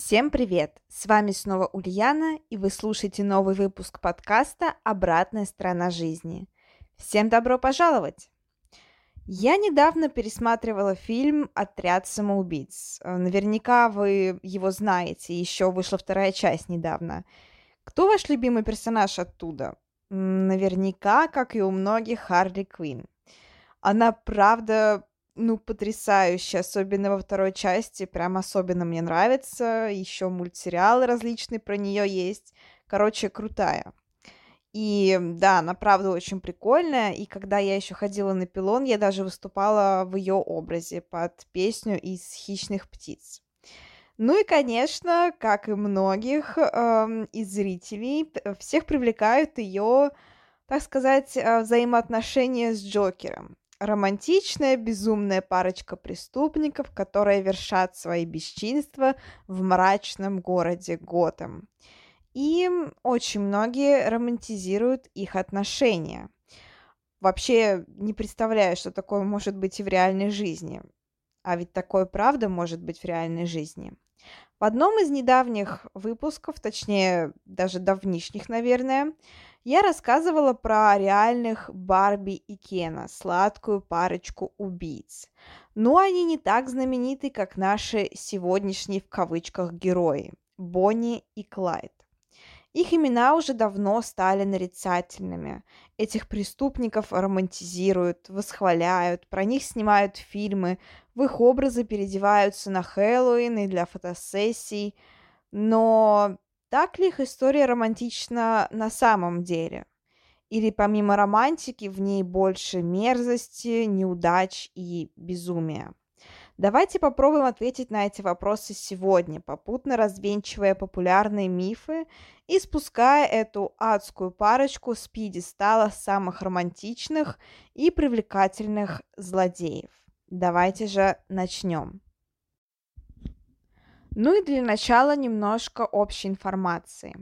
Всем привет! С вами снова Ульяна, и вы слушаете новый выпуск подкаста «Обратная сторона жизни». Всем добро пожаловать! Я недавно пересматривала фильм «Отряд самоубийц». Наверняка вы его знаете, еще вышла вторая часть недавно. Кто ваш любимый персонаж оттуда? Наверняка, как и у многих, Харли Квинн. Она, правда, ну, потрясающе, особенно во второй части, прям особенно мне нравится. Еще мультсериалы различные про нее есть. Короче, крутая. И да, она правда очень прикольная. И когда я еще ходила на пилон, я даже выступала в ее образе под песню из «Хищных птиц». Ну и, конечно, как и многих э, из зрителей, всех привлекают ее, так сказать, э, взаимоотношения с Джокером романтичная, безумная парочка преступников, которые вершат свои бесчинства в мрачном городе Готэм. И очень многие романтизируют их отношения. Вообще не представляю, что такое может быть и в реальной жизни. А ведь такое правда может быть в реальной жизни. В одном из недавних выпусков, точнее даже давнишних, наверное, я рассказывала про реальных Барби и Кена, сладкую парочку убийц. Но они не так знамениты, как наши сегодняшние в кавычках герои – Бонни и Клайд. Их имена уже давно стали нарицательными. Этих преступников романтизируют, восхваляют, про них снимают фильмы, в их образы переодеваются на Хэллоуин и для фотосессий. Но так ли их история романтична на самом деле? Или помимо романтики в ней больше мерзости, неудач и безумия? Давайте попробуем ответить на эти вопросы сегодня, попутно развенчивая популярные мифы и спуская эту адскую парочку с пьедестала самых романтичных и привлекательных злодеев. Давайте же начнем. Ну и для начала немножко общей информации.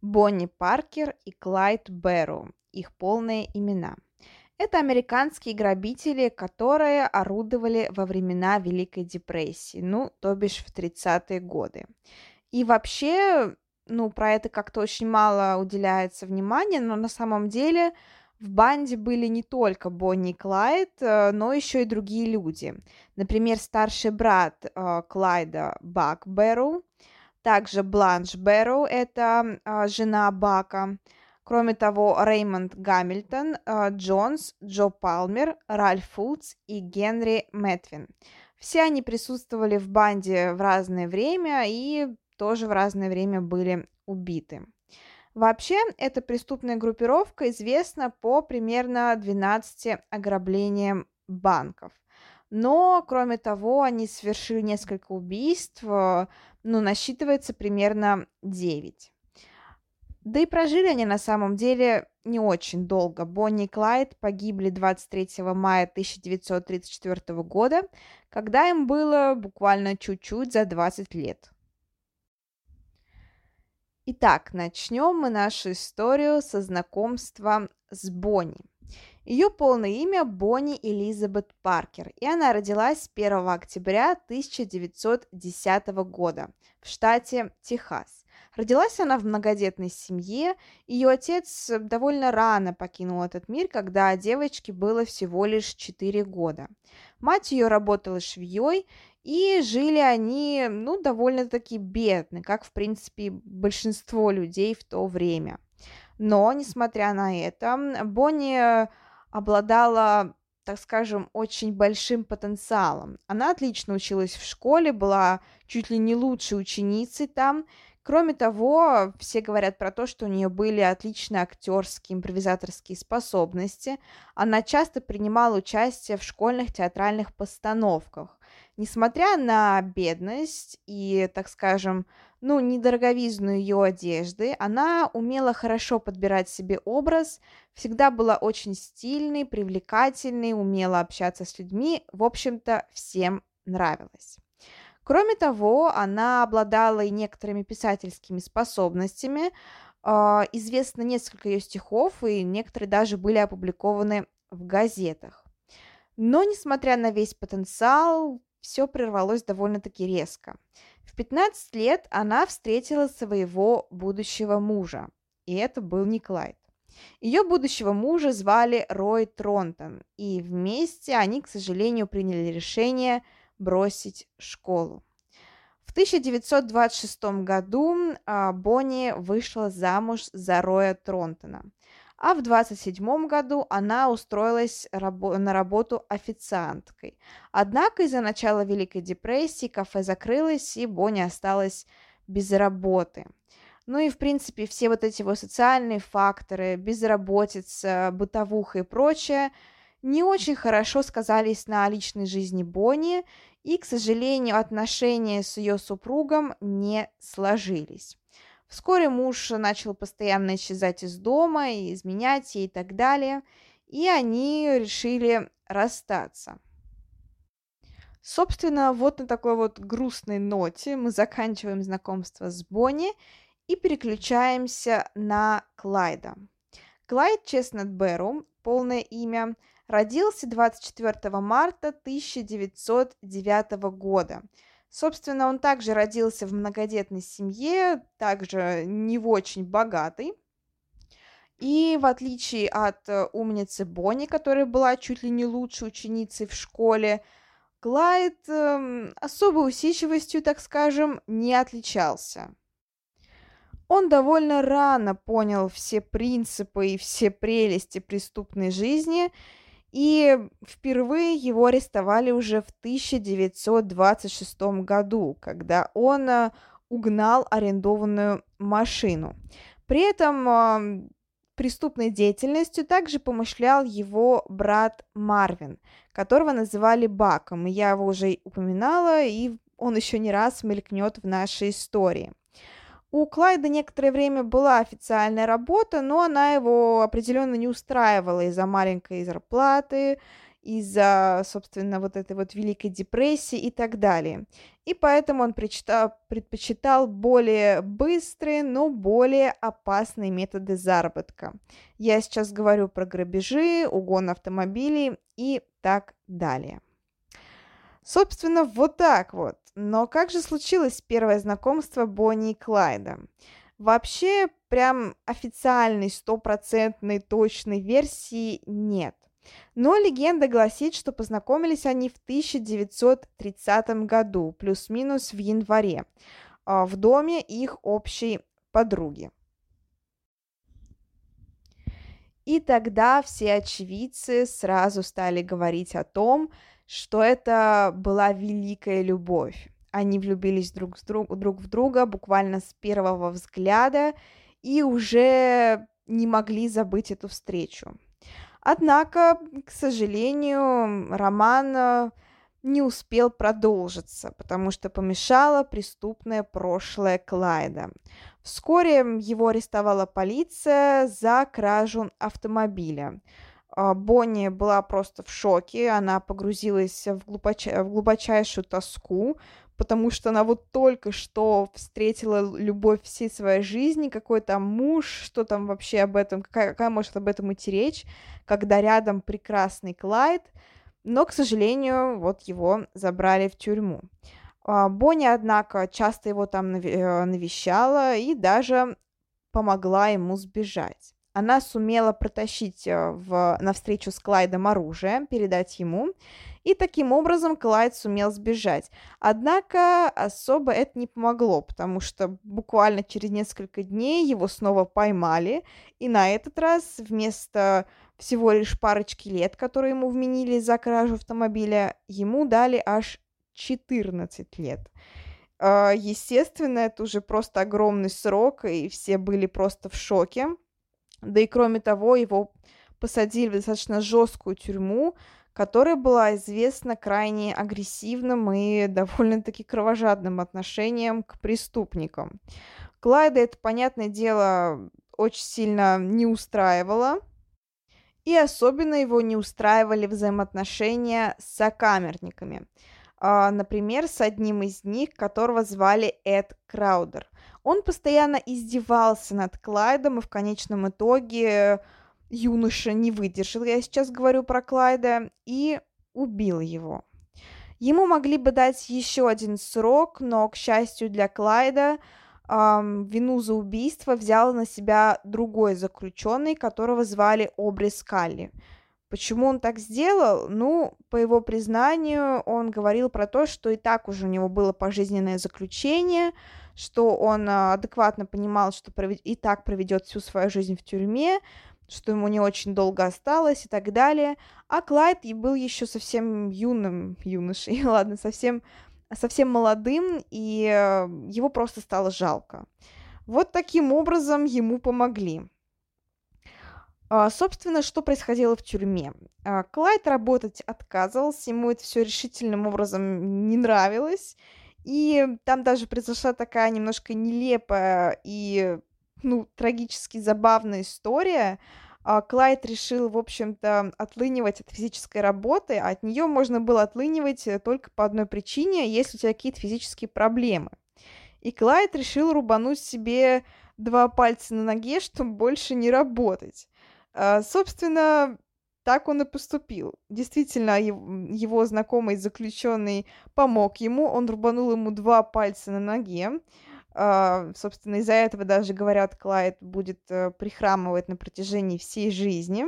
Бонни Паркер и Клайд Бэрроу. Их полные имена. Это американские грабители, которые орудовали во времена Великой депрессии, ну, то бишь в 30-е годы. И вообще, ну, про это как-то очень мало уделяется внимания, но на самом деле в банде были не только Бонни и Клайд, э, но еще и другие люди. Например, старший брат э, Клайда Бак Бэрроу, также Бланш Бэрроу, это э, жена Бака. Кроме того, Реймонд Гамильтон, Джонс, Джо Палмер, Ральф Фудс и Генри Мэтвин. Все они присутствовали в банде в разное время и тоже в разное время были убиты. Вообще, эта преступная группировка известна по примерно 12 ограблениям банков. Но, кроме того, они совершили несколько убийств, ну, насчитывается примерно 9. Да и прожили они на самом деле не очень долго. Бонни и Клайд погибли 23 мая 1934 года, когда им было буквально чуть-чуть за 20 лет. Итак, начнем мы нашу историю со знакомства с Бонни. Ее полное имя Бонни Элизабет Паркер, и она родилась 1 октября 1910 года в штате Техас. Родилась она в многодетной семье, ее отец довольно рано покинул этот мир, когда девочке было всего лишь 4 года. Мать ее работала швеей, и жили они, ну, довольно-таки бедно, как, в принципе, большинство людей в то время. Но, несмотря на это, Бонни обладала, так скажем, очень большим потенциалом. Она отлично училась в школе, была чуть ли не лучшей ученицей там. Кроме того, все говорят про то, что у нее были отличные актерские, импровизаторские способности. Она часто принимала участие в школьных театральных постановках. Несмотря на бедность и, так скажем, ну, недороговизну ее одежды. Она умела хорошо подбирать себе образ, всегда была очень стильной, привлекательной, умела общаться с людьми, в общем-то, всем нравилась. Кроме того, она обладала и некоторыми писательскими способностями. А, известно несколько ее стихов, и некоторые даже были опубликованы в газетах. Но, несмотря на весь потенциал, все прервалось довольно-таки резко. В 15 лет она встретила своего будущего мужа, и это был Никлайд. Ее будущего мужа звали Рой Тронтон, и вместе они, к сожалению, приняли решение бросить школу. В 1926 году а, Бонни вышла замуж за Роя Тронтона, а в 27 году она устроилась на работу официанткой. Однако из-за начала Великой депрессии кафе закрылось, и Бонни осталась без работы. Ну и, в принципе, все вот эти вот социальные факторы, безработица, бытовуха и прочее, не очень хорошо сказались на личной жизни Бонни, и, к сожалению, отношения с ее супругом не сложились. Вскоре муж начал постоянно исчезать из дома и изменять ей и так далее, и они решили расстаться. Собственно, вот на такой вот грустной ноте мы заканчиваем знакомство с Бонни и переключаемся на Клайда. Клайд Честнет Бэрроу, полное имя, родился 24 марта 1909 года – Собственно, он также родился в многодетной семье, также не в очень богатой. И в отличие от э, умницы Бонни, которая была чуть ли не лучшей ученицей в школе, Клайд э, особой усидчивостью, так скажем, не отличался. Он довольно рано понял все принципы и все прелести преступной жизни и впервые его арестовали уже в 1926 году, когда он э, угнал арендованную машину. При этом преступной деятельностью также помышлял его брат Марвин, которого называли Баком. Я его уже упоминала, и он еще не раз мелькнет в нашей истории. У Клайда некоторое время была официальная работа, но она его определенно не устраивала из-за маленькой зарплаты, из-за, собственно, вот этой вот Великой депрессии и так далее. И поэтому он предпочитал, предпочитал более быстрые, но более опасные методы заработка. Я сейчас говорю про грабежи, угон автомобилей и так далее. Собственно, вот так вот. Но как же случилось первое знакомство Бонни и Клайда? Вообще, прям официальной, стопроцентной, точной версии нет. Но легенда гласит, что познакомились они в 1930 году, плюс-минус в январе, а, в доме их общей подруги. И тогда все очевидцы сразу стали говорить о том, что это была великая любовь. Они влюбились друг, с друг, друг в друга буквально с первого взгляда и уже не могли забыть эту встречу. Однако, к сожалению, роман э, не успел продолжиться, потому что помешало преступное прошлое Клайда. Вскоре его арестовала полиция за кражу автомобиля. А, Бонни была просто в шоке, она погрузилась в, глубоча... в глубочайшую тоску, потому что она вот только что встретила любовь всей своей жизни, какой там муж, что там вообще об этом, какая, какая может об этом идти речь, когда рядом прекрасный Клайд, но, к сожалению, вот его забрали в тюрьму. А, Бонни, однако, часто его там э, навещала и даже помогла ему сбежать она сумела протащить э, в, на встречу с Клайдом оружие, передать ему, и таким образом Клайд сумел сбежать. Однако особо это не помогло, потому что буквально через несколько дней его снова поймали, и на этот раз вместо всего лишь парочки лет, которые ему вменили за кражу автомобиля, ему дали аж 14 лет. Э, естественно, это уже просто огромный срок, и все были просто в шоке. Да и кроме того, его посадили в достаточно жесткую тюрьму, которая была известна крайне агрессивным и довольно-таки кровожадным отношением к преступникам. Клайда это, понятное дело, очень сильно не устраивало, и особенно его не устраивали взаимоотношения с сокамерниками. А, например, с одним из них, которого звали Эд Краудер. Он постоянно издевался над Клайдом, и в конечном итоге юноша не выдержал, я сейчас говорю про Клайда, и убил его. Ему могли бы дать еще один срок, но, к счастью для Клайда, эм, вину за убийство взял на себя другой заключенный, которого звали Обри Скалли. Почему он так сделал? Ну, по его признанию, он говорил про то, что и так уже у него было пожизненное заключение, что он а, адекватно понимал, что и так проведет всю свою жизнь в тюрьме, что ему не очень долго осталось и так далее. А Клайд был еще совсем юным юношей, ладно, совсем, совсем молодым, и э, его просто стало жалко. Вот таким образом ему помогли. А, собственно, что происходило в тюрьме? А, Клайд работать отказывался, ему это все решительным образом не нравилось, и там даже произошла такая немножко нелепая и ну, трагически забавная история. А, Клайд решил, в общем-то, отлынивать от физической работы, а от нее можно было отлынивать э, только по одной причине, если у тебя какие-то физические проблемы. И Клайд решил рубануть себе два пальца на ноге, чтобы больше не работать. А, собственно, так он и поступил. Действительно, его знакомый заключенный помог ему, он рубанул ему два пальца на ноге. Uh, собственно, из-за этого даже, говорят, Клайд будет uh, прихрамывать на протяжении всей жизни.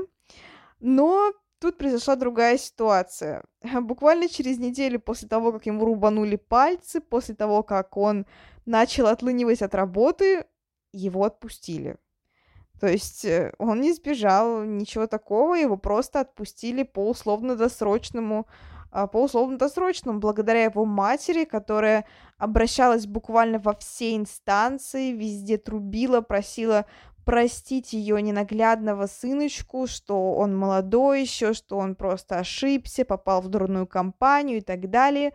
Но тут произошла другая ситуация. Буквально через неделю после того, как ему рубанули пальцы, после того, как он начал отлынивать от работы, его отпустили. То есть э, он не сбежал, ничего такого, его просто отпустили по условно-досрочному а, по условно-досрочному, благодаря его матери, которая обращалась буквально во все инстанции, везде трубила, просила простить ее ненаглядного сыночку, что он молодой еще, что он просто ошибся, попал в дурную компанию и так далее.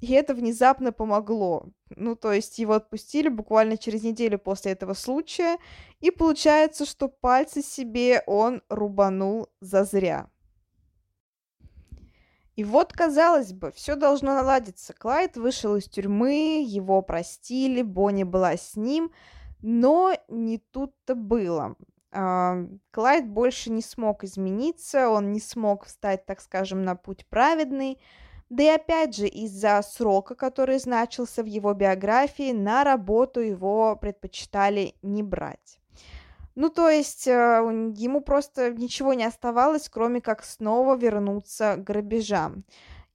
И это внезапно помогло. Ну, то есть его отпустили буквально через неделю после этого случая, и получается, что пальцы себе он рубанул зазря. И вот, казалось бы, все должно наладиться. Клайд вышел из тюрьмы, его простили, Бонни была с ним, но не тут-то было. А, Клайд больше не смог измениться, он не смог встать, так скажем, на путь праведный, да и опять же, из-за срока, который значился в его биографии, на работу его предпочитали не брать. Ну, то есть э, ему просто ничего не оставалось, кроме как снова вернуться к грабежам.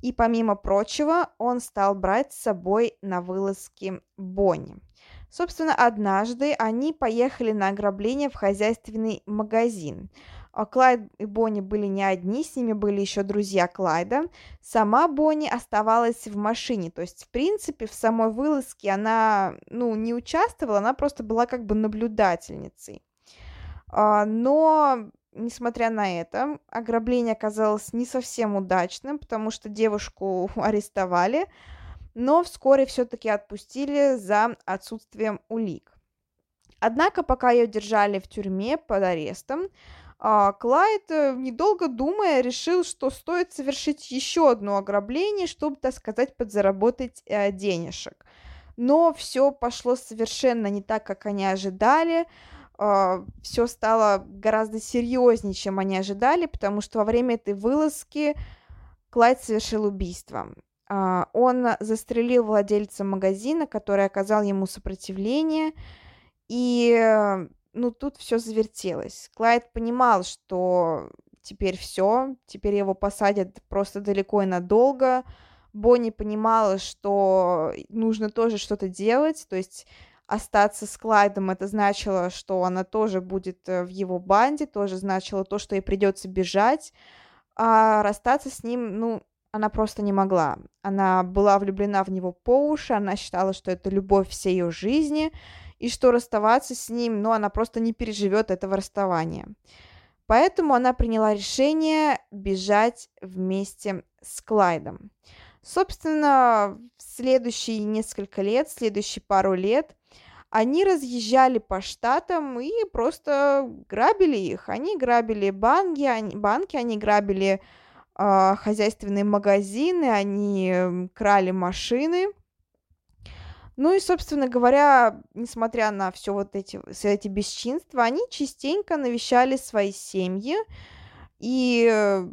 И помимо прочего, он стал брать с собой на вылазки Бонни. Собственно, однажды они поехали на ограбление в хозяйственный магазин. А Клайд и Бонни были не одни, с ними были еще друзья Клайда. Сама Бонни оставалась в машине, то есть, в принципе, в самой вылазке она, ну, не участвовала, она просто была как бы наблюдательницей. А, но, несмотря на это, ограбление оказалось не совсем удачным, потому что девушку арестовали, но вскоре все-таки отпустили за отсутствием улик. Однако, пока ее держали в тюрьме под арестом, а, Клайд, э, недолго думая, решил, что стоит совершить еще одно ограбление, чтобы, так сказать, подзаработать э, денежек. Но все пошло совершенно не так, как они ожидали. А, все стало гораздо серьезнее, чем они ожидали, потому что во время этой вылазки Клайд совершил убийство. А, он застрелил владельца магазина, который оказал ему сопротивление, и ну, тут все завертелось. Клайд понимал, что теперь все, теперь его посадят просто далеко и надолго. Бонни понимала, что нужно тоже что-то делать, то есть остаться с Клайдом, это значило, что она тоже будет э, в его банде, тоже значило то, что ей придется бежать, а расстаться с ним, ну, она просто не могла. Она была влюблена в него по уши, она считала, что это любовь всей ее жизни, и что расставаться с ним, ну, она просто не переживет этого расставания. Поэтому она приняла решение бежать вместе с Клайдом. Собственно, в следующие несколько лет, следующие пару лет, они разъезжали по штатам и просто грабили их. Они грабили банки, они, банки, они грабили э, хозяйственные магазины, они крали машины. Ну и, собственно говоря, несмотря на все вот эти, все эти бесчинства, они частенько навещали свои семьи, и э,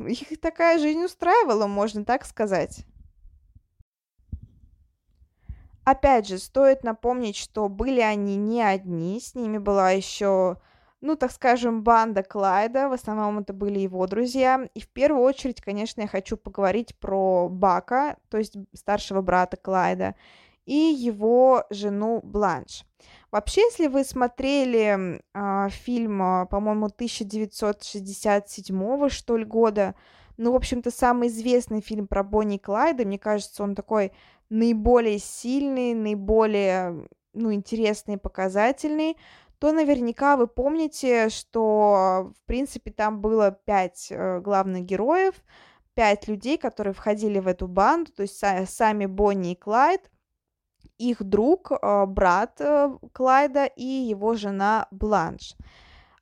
их такая жизнь устраивала, можно так сказать. Опять же, стоит напомнить, что были они не одни, с ними была еще, ну, так скажем, банда Клайда, в основном это были его друзья. И в первую очередь, конечно, я хочу поговорить про Бака, то есть старшего брата Клайда и его жену Бланш. Вообще, если вы смотрели э, фильм, а, по-моему, 1967 что ли года, ну, в общем-то, самый известный фильм про Бонни и Клайда, мне кажется, он такой наиболее сильный, наиболее, ну, интересный показательный, то наверняка вы помните, что, в принципе, там было пять э, главных героев, пять людей, которые входили в эту банду, то есть сами Бонни и Клайд – их друг, а, брат э, Клайда и его жена Бланш.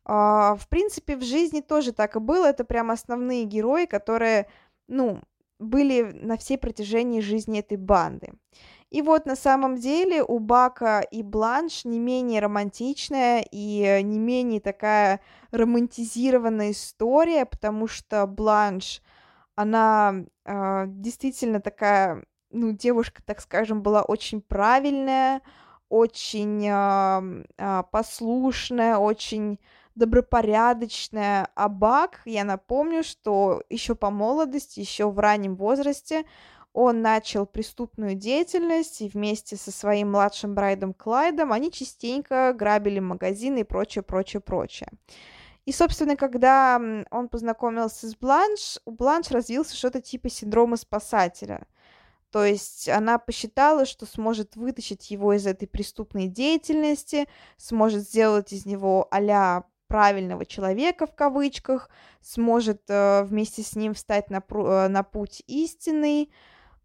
А, в принципе, в жизни тоже так и было. Это прям основные герои, которые, ну, были на всей протяжении жизни этой банды. И вот на самом деле у Бака и Бланш не менее романтичная и не менее такая романтизированная история, потому что Бланш, она э, действительно такая ну, девушка, так скажем, была очень правильная, очень э, послушная, очень добропорядочная. А Бак, я напомню, что еще по молодости, еще в раннем возрасте он начал преступную деятельность, и вместе со своим младшим Брайдом Клайдом они частенько грабили магазины и прочее, прочее, прочее. И, собственно, когда он познакомился с Бланш, у Бланш развился что-то типа синдрома спасателя – то есть она посчитала, что сможет вытащить его из этой преступной деятельности, сможет сделать из него а правильного человека в кавычках, сможет э, вместе с ним встать на, э, на путь истинный,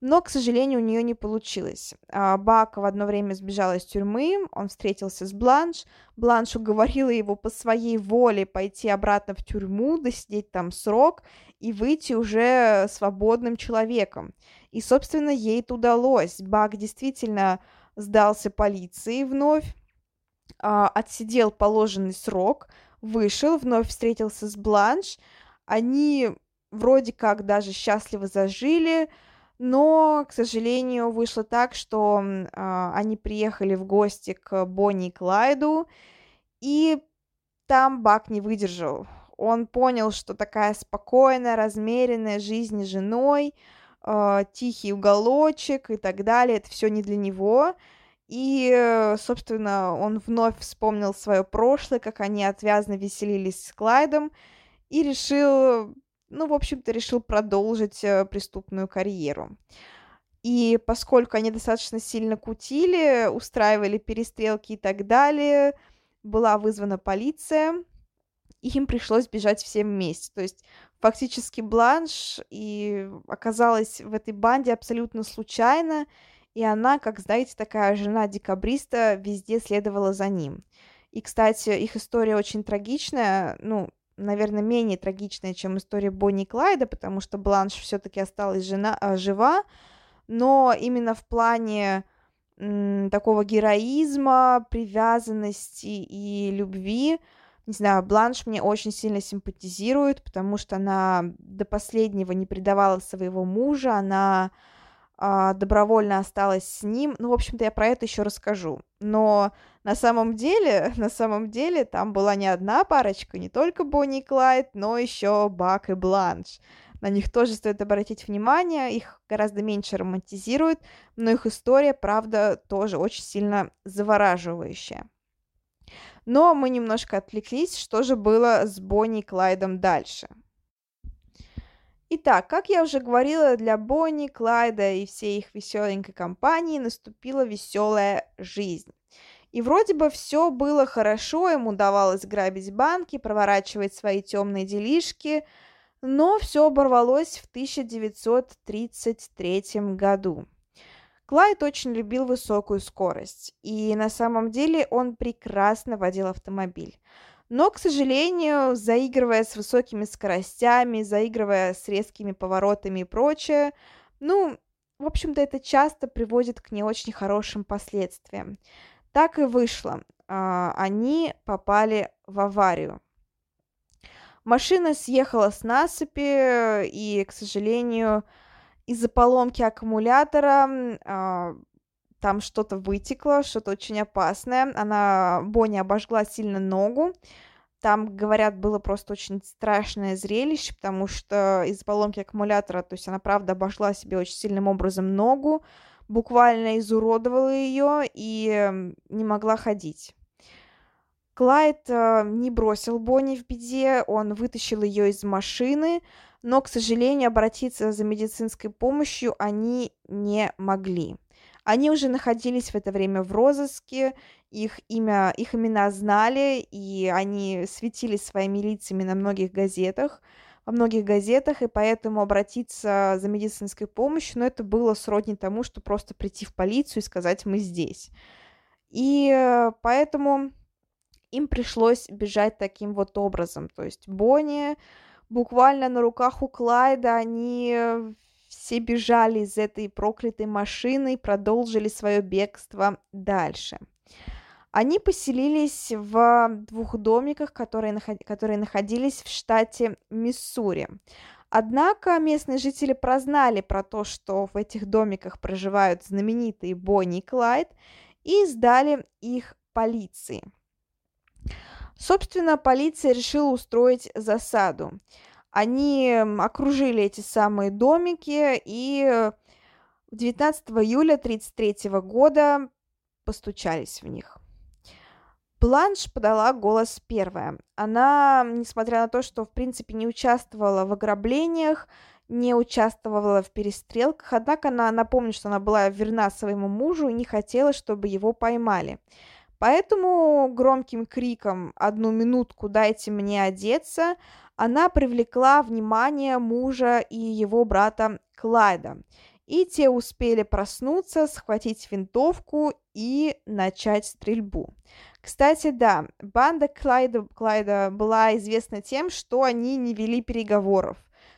но, к сожалению, у нее не получилось. А, Бак в одно время сбежал из тюрьмы, он встретился с Бланш. Бланш уговорила его по своей воле пойти обратно в тюрьму, досидеть там срок и выйти уже свободным человеком. И, собственно, ей это удалось. Бак действительно сдался полиции вновь, а, отсидел положенный срок, вышел, вновь встретился с Бланш. Они вроде как даже счастливо зажили, но, к сожалению, вышло так, что э, они приехали в гости к Бонни и Клайду, и там Бак не выдержал. Он понял, что такая спокойная, размеренная жизнь с женой, э, тихий уголочек и так далее, это все не для него. И, собственно, он вновь вспомнил свое прошлое, как они отвязно веселились с Клайдом, и решил ну, в общем-то, решил продолжить э, преступную карьеру. И поскольку они достаточно сильно кутили, устраивали перестрелки и так далее, была вызвана полиция, и им пришлось бежать всем вместе. То есть фактически Бланш и оказалась в этой банде абсолютно случайно, и она, как знаете, такая жена декабриста, везде следовала за ним. И, кстати, их история очень трагичная, ну, наверное, менее трагичная, чем история Бонни и Клайда, потому что Бланш все-таки осталась жена, а, жива, но именно в плане такого героизма, привязанности и любви, не знаю, Бланш мне очень сильно симпатизирует, потому что она до последнего не предавала своего мужа, она добровольно осталась с ним. Ну, в общем-то, я про это еще расскажу. Но на самом деле, на самом деле, там была не одна парочка, не только Бонни и Клайд, но еще Бак и Бланш. На них тоже стоит обратить внимание, их гораздо меньше романтизируют, но их история, правда, тоже очень сильно завораживающая. Но мы немножко отвлеклись, что же было с Бонни и Клайдом дальше. Итак, как я уже говорила, для Бонни, Клайда и всей их веселенькой компании наступила веселая жизнь. И вроде бы все было хорошо, ему удавалось грабить банки, проворачивать свои темные делишки, но все оборвалось в 1933 году. Клайд очень любил высокую скорость, и на самом деле он прекрасно водил автомобиль. Но, к сожалению, заигрывая с высокими скоростями, заигрывая с резкими поворотами и прочее, ну, в общем-то, это часто приводит к не очень хорошим последствиям. Так и вышло. А, они попали в аварию. Машина съехала с насыпи, и, к сожалению, из-за поломки аккумулятора а, там что-то вытекло, что-то очень опасное. Она, Бонни обожгла сильно ногу. Там, говорят, было просто очень страшное зрелище, потому что из-за поломки аккумулятора, то есть она, правда, обожгла себе очень сильным образом ногу, буквально изуродовала ее и не могла ходить. Клайд э, не бросил Бонни в беде, он вытащил ее из машины, но, к сожалению, обратиться за медицинской помощью они не могли. Они уже находились в это время в розыске, их, имя, их имена знали, и они светились своими лицами на многих газетах, во многих газетах, и поэтому обратиться за медицинской помощью, ну, это было сродни тому, что просто прийти в полицию и сказать «мы здесь». И э, поэтому им пришлось бежать таким вот образом. То есть Бонни буквально на руках у Клайда, они все бежали из этой проклятой машины и продолжили свое бегство дальше. Они поселились в двух домиках, которые, которые находились в штате Миссури. Однако местные жители прознали про то, что в этих домиках проживают знаменитые Бонни и Клайд, и сдали их полиции. Собственно, полиция решила устроить засаду. Они окружили эти самые домики и 19 июля 1933 года постучались в них. Бланш подала голос первая. Она, несмотря на то, что, в принципе, не участвовала в ограблениях, не участвовала в перестрелках, однако она напомнит, что она была верна своему мужу и не хотела, чтобы его поймали. Поэтому громким криком «Одну минутку, дайте мне одеться!» Она привлекла внимание мужа и его брата Клайда. И те успели проснуться, схватить винтовку и начать стрельбу. Кстати, да, банда Клайда, Клайда была известна тем, что они не вели переговоров.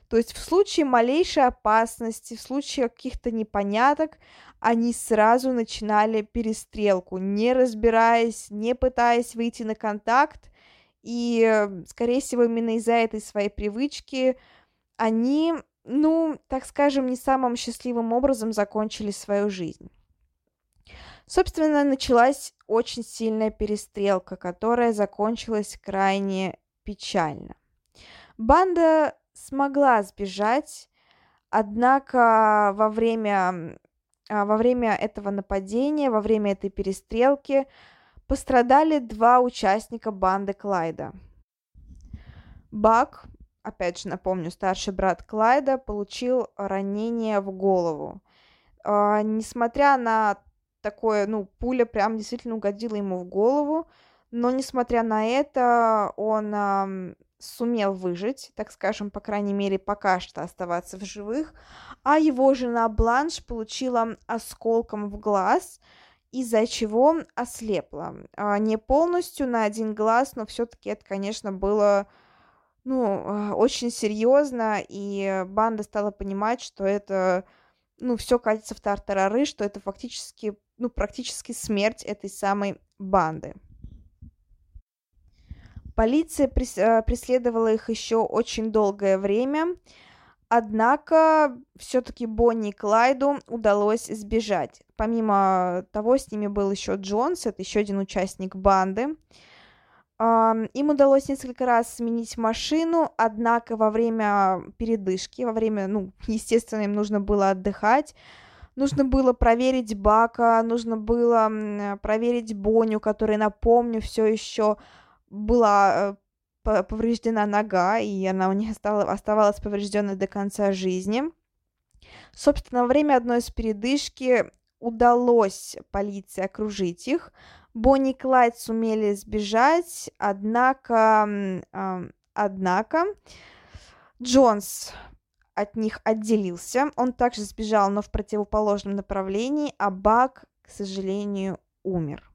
То есть в случае малейшей опасности, в случае каких-то непоняток, они сразу начинали перестрелку, не разбираясь, не пытаясь выйти на контакт, и, скорее всего, именно из-за этой своей привычки они, ну, так скажем, не самым счастливым образом закончили свою жизнь. Собственно, началась очень сильная перестрелка, которая закончилась крайне печально. Банда смогла сбежать, однако во время, а, во время этого нападения, во время этой перестрелки Пострадали два участника банды Клайда. Бак, опять же напомню, старший брат Клайда, получил ранение в голову. А, несмотря на такое, ну, пуля прям действительно угодила ему в голову, но несмотря на это, он а, сумел выжить, так скажем, по крайней мере, пока что оставаться в живых, а его жена Бланш получила осколком в глаз – из-за чего ослепла. А, не полностью на один глаз, но все-таки это, конечно, было ну, а, очень серьезно, и банда стала понимать, что это, ну, все катится в тартарары, что это фактически, ну, практически смерть этой самой банды. Полиция а, преследовала их еще очень долгое время, Однако все-таки Бонни и Клайду удалось сбежать. Помимо того, с ними был еще Джонс, это еще один участник банды. Им удалось несколько раз сменить машину, однако во время передышки, во время, ну, естественно, им нужно было отдыхать, нужно было проверить Бака, нужно было проверить Боню, которая, напомню, все еще была э, повреждена нога, и она у них осталась, оставалась поврежденной до конца жизни. Собственно, во время одной из передышки удалось полиции окружить их. Бонни и Клайд сумели сбежать, однако, однако Джонс от них отделился. Он также сбежал, но в противоположном направлении, а Бак, к сожалению, умер.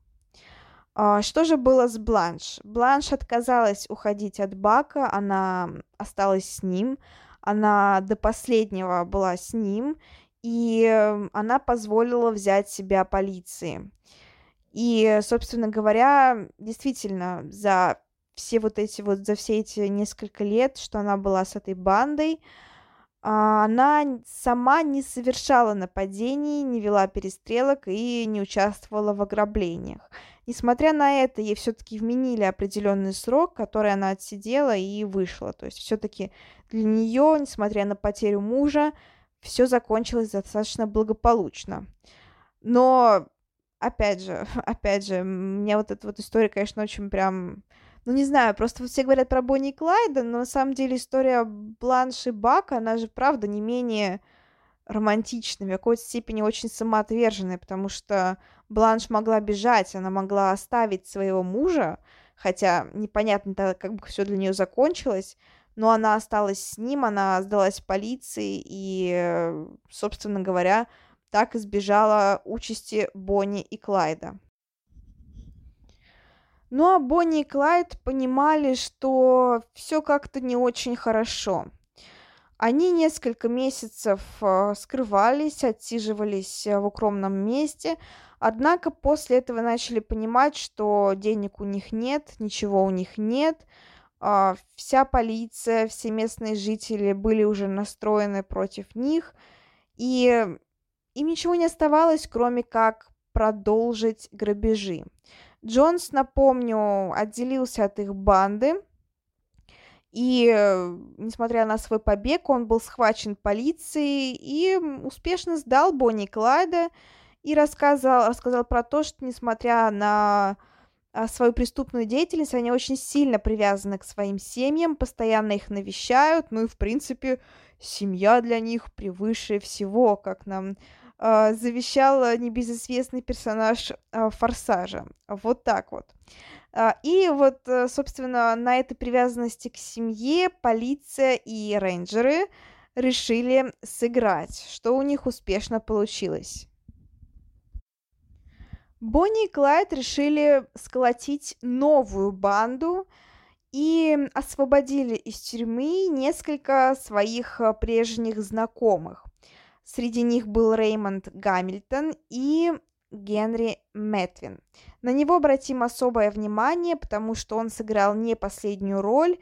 А, что же было с Бланш? Бланш отказалась уходить от Бака, она осталась с ним, она до последнего была с ним, и она позволила взять себя полиции. И, собственно говоря, действительно, за все вот эти вот, за все эти несколько лет, что она была с этой бандой, а, она сама не совершала нападений, не вела перестрелок и не участвовала в ограблениях. Несмотря на это, ей все-таки вменили определенный срок, который она отсидела и вышла. То есть все-таки для нее, несмотря на потерю мужа, все закончилось достаточно благополучно. Но, опять же, опять же, мне вот эта вот история, конечно, очень прям ну, не знаю, просто все говорят про Бонни и Клайда, но на самом деле история Бланш и Бака, она же, правда, не менее романтичная, в какой-то степени очень самоотверженная, потому что Бланш могла бежать, она могла оставить своего мужа, хотя непонятно, как бы все для нее закончилось, но она осталась с ним, она сдалась полиции и, собственно говоря, так избежала участи Бонни и Клайда. Ну а Бонни и Клайд понимали, что все как-то не очень хорошо. Они несколько месяцев э, скрывались, отсиживались э, в укромном месте, однако после этого начали понимать, что денег у них нет, ничего у них нет. А, вся полиция, все местные жители были уже настроены против них, и им ничего не оставалось, кроме как продолжить грабежи. Джонс, напомню, отделился от их банды, и, несмотря на свой побег, он был схвачен полицией и успешно сдал Бонни Клайда и рассказал, рассказал про то, что, несмотря на а, свою преступную деятельность, они очень сильно привязаны к своим семьям, постоянно их навещают, ну и, в принципе, семья для них превыше всего, как нам э, завещал небезызвестный персонаж э, Форсажа. Вот так вот. И вот, э, собственно, на этой привязанности к семье полиция и рейнджеры решили сыграть, что у них успешно получилось. Бонни и Клайд решили сколотить новую банду и освободили из тюрьмы несколько своих прежних знакомых. Среди них был Реймонд Гамильтон и Генри Мэтвин. На него обратим особое внимание, потому что он сыграл не последнюю роль,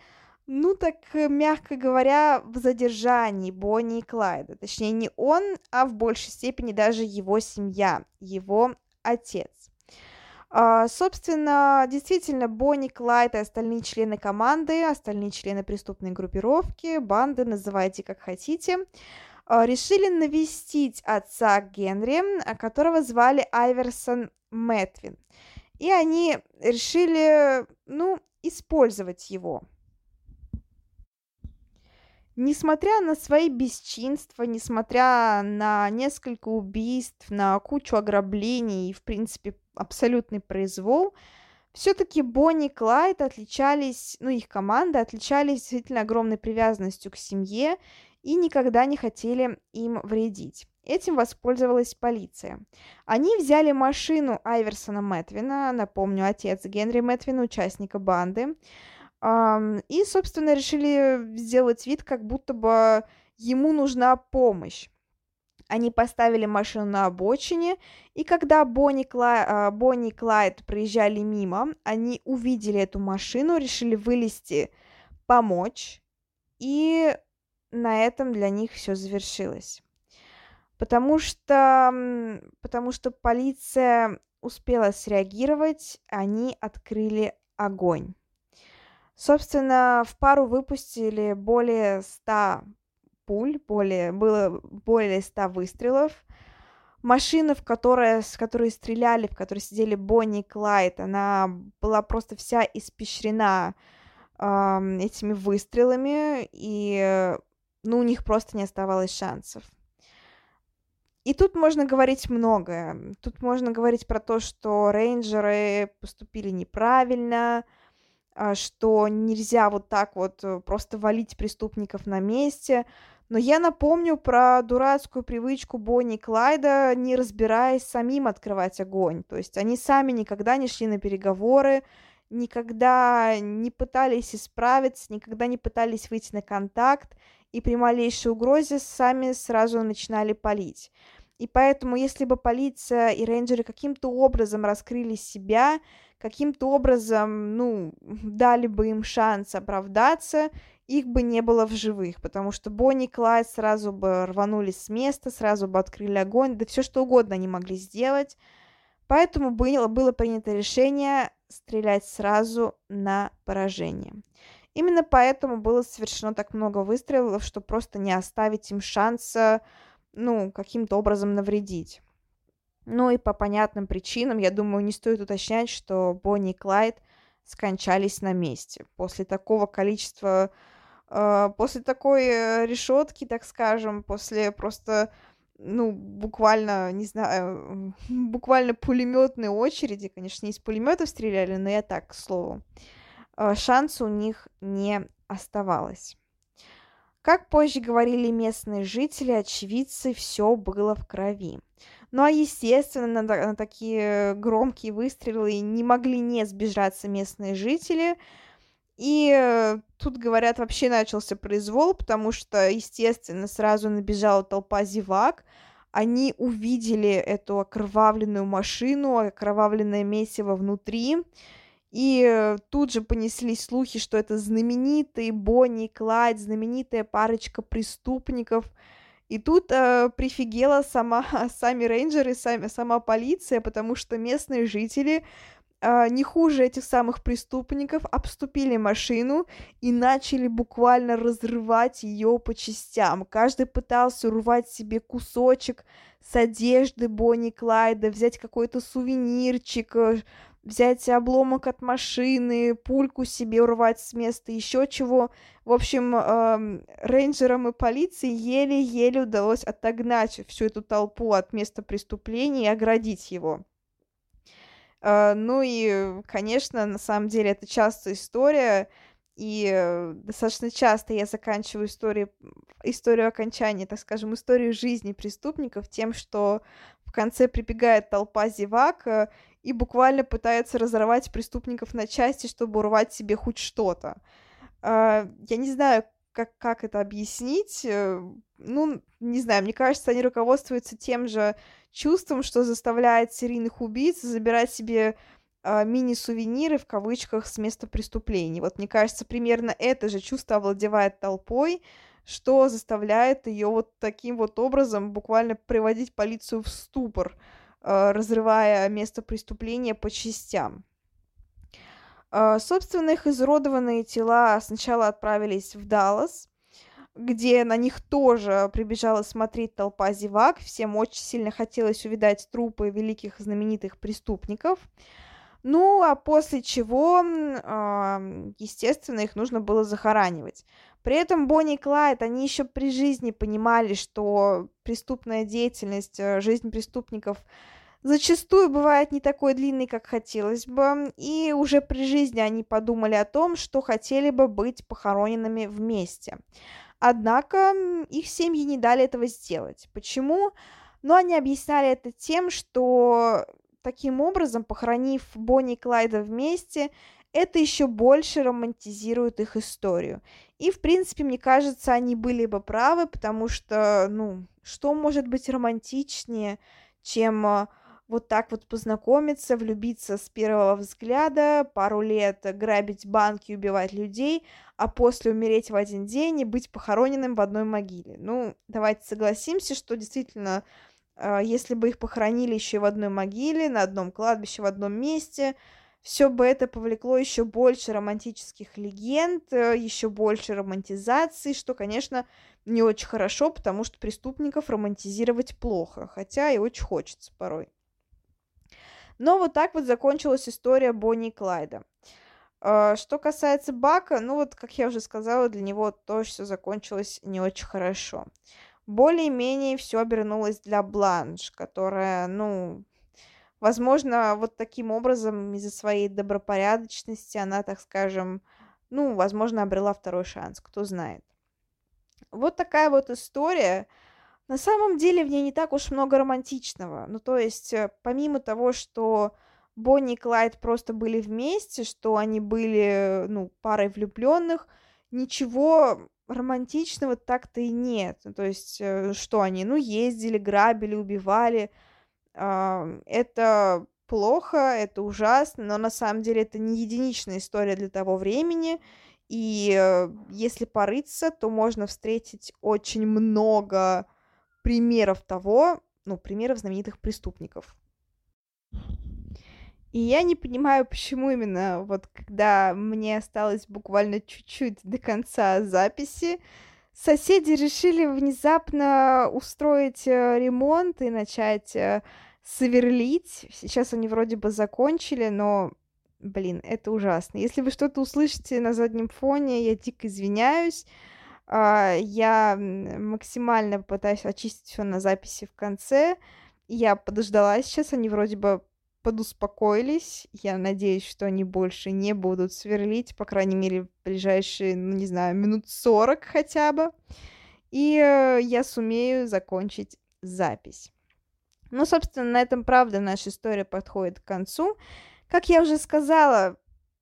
ну так, мягко говоря, в задержании Бонни и Клайда. Точнее, не он, а в большей степени даже его семья, его отец. Uh, собственно, действительно, Бонни, Клайд и остальные члены команды, остальные члены преступной группировки, банды, называйте как хотите, а, решили навестить отца Генри, а, которого звали Айверсон Мэтвин. И они решили, ну, использовать его. Несмотря на свои бесчинства, несмотря на несколько убийств, на кучу ограблений и, в принципе, абсолютный произвол, все-таки Бонни и Клайд отличались, ну, их команда отличались действительно огромной привязанностью к семье и никогда не хотели им вредить. Этим воспользовалась полиция. Они взяли машину Айверсона Мэтвина, напомню, отец Генри Мэтвина, участника банды, и, собственно, решили сделать вид, как будто бы ему нужна помощь. Они поставили машину на обочине, и когда Бонни, Кла... А, Бонни и Клайд проезжали мимо, они увидели эту машину, решили вылезти, помочь, и на этом для них все завершилось. Потому что, потому что полиция успела среагировать, они открыли огонь. Собственно, в пару выпустили более 100 пуль, более, было более 100 выстрелов. Машина, в которой, с которой стреляли, в которой сидели Бонни и Клайд, она была просто вся испещрена э, этими выстрелами, и ну, у них просто не оставалось шансов. И тут можно говорить многое. Тут можно говорить про то, что рейнджеры поступили неправильно, а, что нельзя вот так вот э, просто валить преступников на месте. Но я напомню про дурацкую привычку Бонни и Клайда, не разбираясь, самим открывать огонь. То есть они сами никогда не шли на переговоры, никогда не пытались исправиться, никогда не пытались выйти на контакт, и при малейшей угрозе сами сразу начинали палить. И поэтому, если бы полиция и рейнджеры каким-то образом раскрыли себя, каким-то образом, ну, дали бы им шанс оправдаться, их бы не было в живых, потому что Бонни и Клайд сразу бы рванулись с места, сразу бы открыли огонь, да все что угодно они могли сделать. Поэтому было, было принято решение стрелять сразу на поражение. Именно поэтому было совершено так много выстрелов, что просто не оставить им шанса, ну, каким-то образом навредить. Ну и по понятным причинам, я думаю, не стоит уточнять, что Бонни и Клайд скончались на месте. После такого количества, э, после такой э, решетки, так скажем, после просто, ну, буквально, не знаю, буквально пулеметной очереди, конечно, не из пулеметов стреляли, но я так, к слову, э, шанса у них не оставалось. Как позже говорили местные жители, очевидцы, все было в крови. Ну а естественно, на, на такие громкие выстрелы не могли не сбежаться местные жители. И э, тут, говорят, вообще начался произвол, потому что, естественно, сразу набежала толпа зевак. Они увидели эту окровавленную машину, окровавленное месиво внутри. И э, тут же понеслись слухи, что это знаменитые Бонни и Клайд, знаменитая парочка преступников. И тут э, прифигела сама, сами рейнджеры, сами, сама полиция, потому что местные жители э, не хуже этих самых преступников обступили машину и начали буквально разрывать ее по частям. Каждый пытался урвать себе кусочек с одежды Бонни Клайда, взять какой-то сувенирчик, э, взять обломок от машины, пульку себе урвать с места, еще чего. В общем, э, рейнджерам и полиции еле-еле удалось отогнать всю эту толпу от места преступления и оградить его. Э, ну и, конечно, на самом деле это частая история, и э, достаточно часто я заканчиваю историю, историю окончания, так скажем, историю жизни преступников тем, что конце прибегает толпа зевак э, и буквально пытается разорвать преступников на части, чтобы урвать себе хоть что-то. А, я не знаю, как, как это объяснить. Э, ну, не знаю, мне кажется, они руководствуются тем же чувством, что заставляет серийных убийц забирать себе э, мини-сувениры в кавычках с места преступлений. Вот мне кажется, примерно это же чувство овладевает толпой, что заставляет ее вот таким вот образом буквально приводить полицию в ступор. Э, разрывая место преступления по частям. Э, собственно, их изуродованные тела сначала отправились в Даллас, где на них тоже прибежала смотреть толпа зевак. Всем очень сильно хотелось увидать трупы великих знаменитых преступников. Ну, а после чего, естественно, их нужно было захоранивать. При этом Бонни и Клайд, они еще при жизни понимали, что преступная деятельность, э, жизнь преступников зачастую бывает не такой длинный, как хотелось бы, и уже при жизни они подумали о том, что хотели бы быть похороненными вместе. Однако их семьи не дали этого сделать. Почему? Ну, они объясняли это тем, что таким образом, похоронив Бонни и Клайда вместе, это еще больше романтизирует их историю. И, в принципе, мне кажется, они были бы правы, потому что, ну, что может быть романтичнее, чем а, вот так вот познакомиться, влюбиться с первого взгляда, пару лет грабить банки, убивать людей, а после умереть в один день и быть похороненным в одной могиле. Ну, давайте согласимся, что действительно, если бы их похоронили еще в одной могиле, на одном кладбище, в одном месте, все бы это повлекло еще больше романтических легенд, э, еще больше романтизации, что, конечно, не очень хорошо, потому что преступников романтизировать плохо, хотя и очень хочется порой. Но вот так вот закончилась история Бонни и Клайда. А, что касается Бака, ну вот, как я уже сказала, для него тоже все закончилось не очень хорошо. Более-менее все обернулось для Бланш, которая, ну, возможно, вот таким образом из-за своей добропорядочности она, так скажем, ну, возможно, обрела второй шанс, кто знает. Вот такая вот история. На самом деле в ней не так уж много романтичного. Ну, то есть, э, помимо того, что Бонни и Клайд просто были вместе, что они были, ну, парой влюбленных, ничего романтичного так-то и нет. Ну, то есть, э, что они, ну, ездили, грабили, убивали. Это плохо, это ужасно, но на самом деле это не единичная история для того времени. И э, если порыться, то можно встретить очень много примеров того, ну, примеров знаменитых преступников. И я не понимаю, почему именно вот когда мне осталось буквально чуть-чуть до конца записи, соседи решили внезапно устроить э, ремонт и начать э, сверлить. Сейчас они вроде бы закончили, но, блин, это ужасно. Если вы что-то услышите на заднем фоне, я дико извиняюсь. А, я максимально пытаюсь очистить все на записи в конце. Я подождала сейчас, они вроде бы подуспокоились. Я надеюсь, что они больше не будут сверлить, по крайней мере, в ближайшие, ну, не знаю, минут 40 хотя бы. И э, я сумею закончить запись. Ну, собственно, на этом, правда, наша история подходит к концу. Как я уже сказала,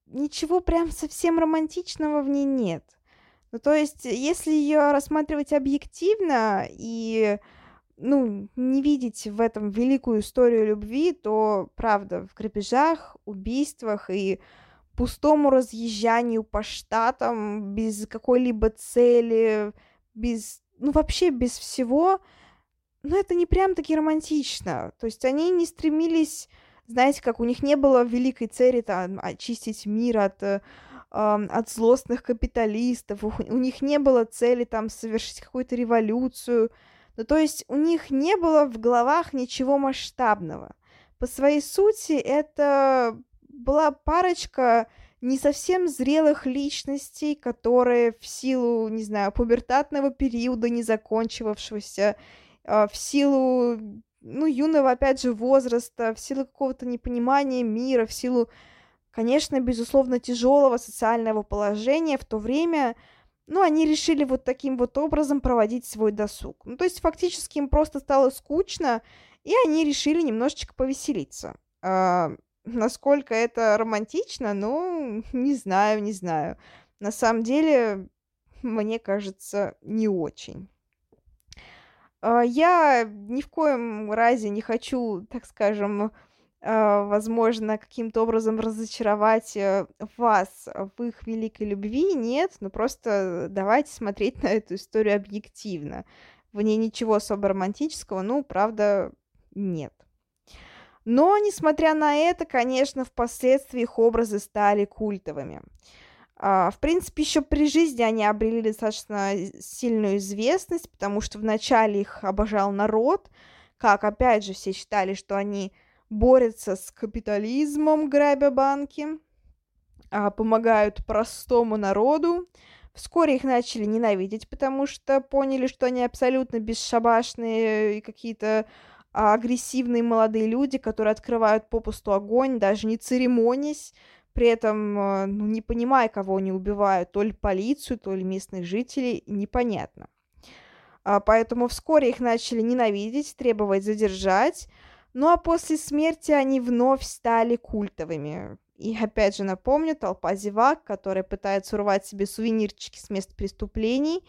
ничего прям совсем романтичного в ней нет. Ну, то есть, если ее рассматривать объективно и ну, не видеть в этом великую историю любви, то, правда, в грабежах, убийствах и пустому разъезжанию по штатам без какой-либо цели, без, ну, вообще без всего, ну, это не прям таки романтично. То есть они не стремились, знаете, как у них не было великой цели там очистить мир от э, от злостных капиталистов, у них не было цели там совершить какую-то революцию, ну, то есть у них не было в головах ничего масштабного. По своей сути, это была парочка не совсем зрелых личностей, которые в силу, не знаю, пубертатного периода, не закончивавшегося, а, в силу, ну, юного, опять же, возраста, в силу какого-то непонимания мира, в силу, конечно, безусловно, тяжелого социального положения в то время, ну, они решили вот таким вот образом проводить свой досуг. Ну, то есть фактически им просто стало скучно, и они решили немножечко повеселиться. А, насколько это романтично, ну, не знаю, не знаю. На самом деле, мне кажется, не очень. А, я ни в коем разе не хочу, так скажем, возможно, каким-то образом разочаровать э, вас в их великой любви, нет, но просто давайте смотреть на эту историю объективно. В ней ничего особо романтического, ну, правда, нет. Но, несмотря на это, конечно, впоследствии их образы стали культовыми. А, в принципе, еще при жизни они обрели достаточно сильную известность, потому что вначале их обожал народ, как, опять же, все считали, что они борются с капитализмом, грабя банки, а, помогают простому народу. Вскоре их начали ненавидеть, потому что поняли, что они абсолютно бесшабашные и какие-то а, агрессивные молодые люди, которые открывают попусту огонь, даже не церемонясь, при этом а, ну, не понимая, кого они убивают, то ли полицию, то ли местных жителей, непонятно. Поэтому вскоре их начали ненавидеть, требовать задержать, ну а после смерти они вновь стали культовыми. И опять же напомню, толпа зевак, которая пытается урвать себе сувенирчики с мест преступлений.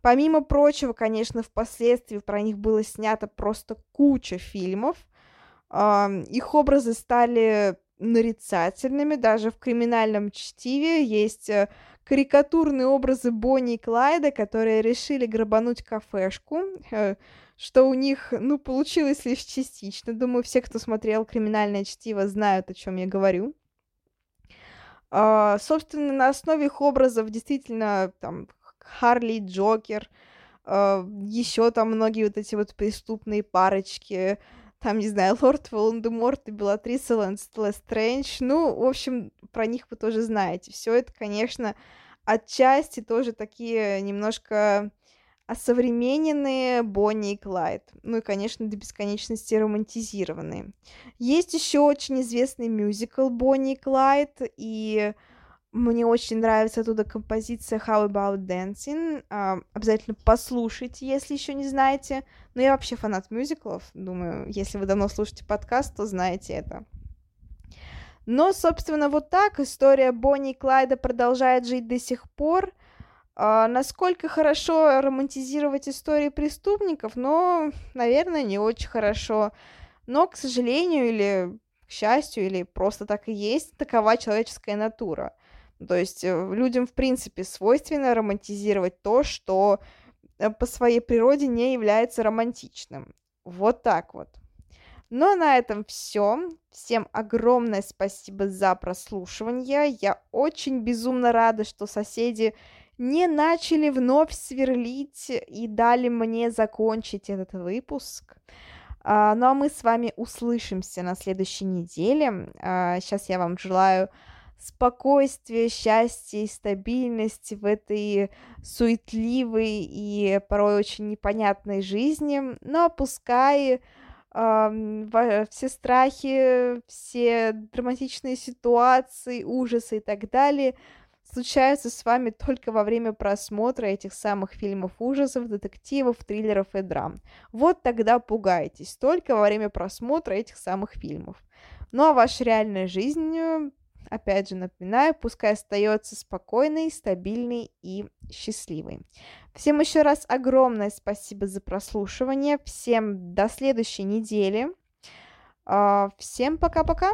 Помимо прочего, конечно, впоследствии про них было снято просто куча фильмов. Их образы стали нарицательными, даже в криминальном чтиве есть э, карикатурные образы Бонни и Клайда, которые решили грабануть кафешку, э, что у них, ну, получилось лишь частично. Думаю, все, кто смотрел «Криминальное чтиво», знают, о чем я говорю. Uh, собственно, на основе их образов действительно там Харли, Джокер, uh, еще там многие вот эти вот преступные парочки, там, не знаю, Лорд Волан-де-Морт и Белатриса Лестрэндж, ну, в общем, про них вы тоже знаете. Все это, конечно, отчасти тоже такие немножко осовремененные Бонни и Клайд. Ну и, конечно, до бесконечности романтизированные. Есть еще очень известный мюзикл Бонни и Клайд, и мне очень нравится оттуда композиция How About Dancing. Uh, обязательно послушайте, если еще не знаете. Но я вообще фанат мюзиклов. Думаю, если вы давно слушаете подкаст, то знаете это. Но, собственно, вот так история Бонни и Клайда продолжает жить до сих пор. Uh, насколько хорошо романтизировать истории преступников, но, наверное, не очень хорошо. Но, к сожалению, или к счастью, или просто так и есть, такова человеческая натура. То есть э, людям, в принципе, свойственно романтизировать то, что э, по своей природе не является романтичным. Вот так вот. Ну, а на этом все. Всем огромное спасибо за прослушивание. Я очень безумно рада, что соседи не начали вновь сверлить и дали мне закончить этот выпуск. А, ну а мы с вами услышимся на следующей неделе. А, сейчас я вам желаю спокойствие, счастье и стабильность в этой суетливой и порой очень непонятной жизни, но пускай э, все страхи, все драматичные ситуации, ужасы и так далее случаются с вами только во время просмотра этих самых фильмов ужасов, детективов, триллеров и драм. Вот тогда пугайтесь, только во время просмотра этих самых фильмов. Ну а ваша реальная жизнь опять же напоминаю, пускай остается спокойной, стабильной и счастливой. Всем еще раз огромное спасибо за прослушивание. Всем до следующей недели. А, всем пока-пока.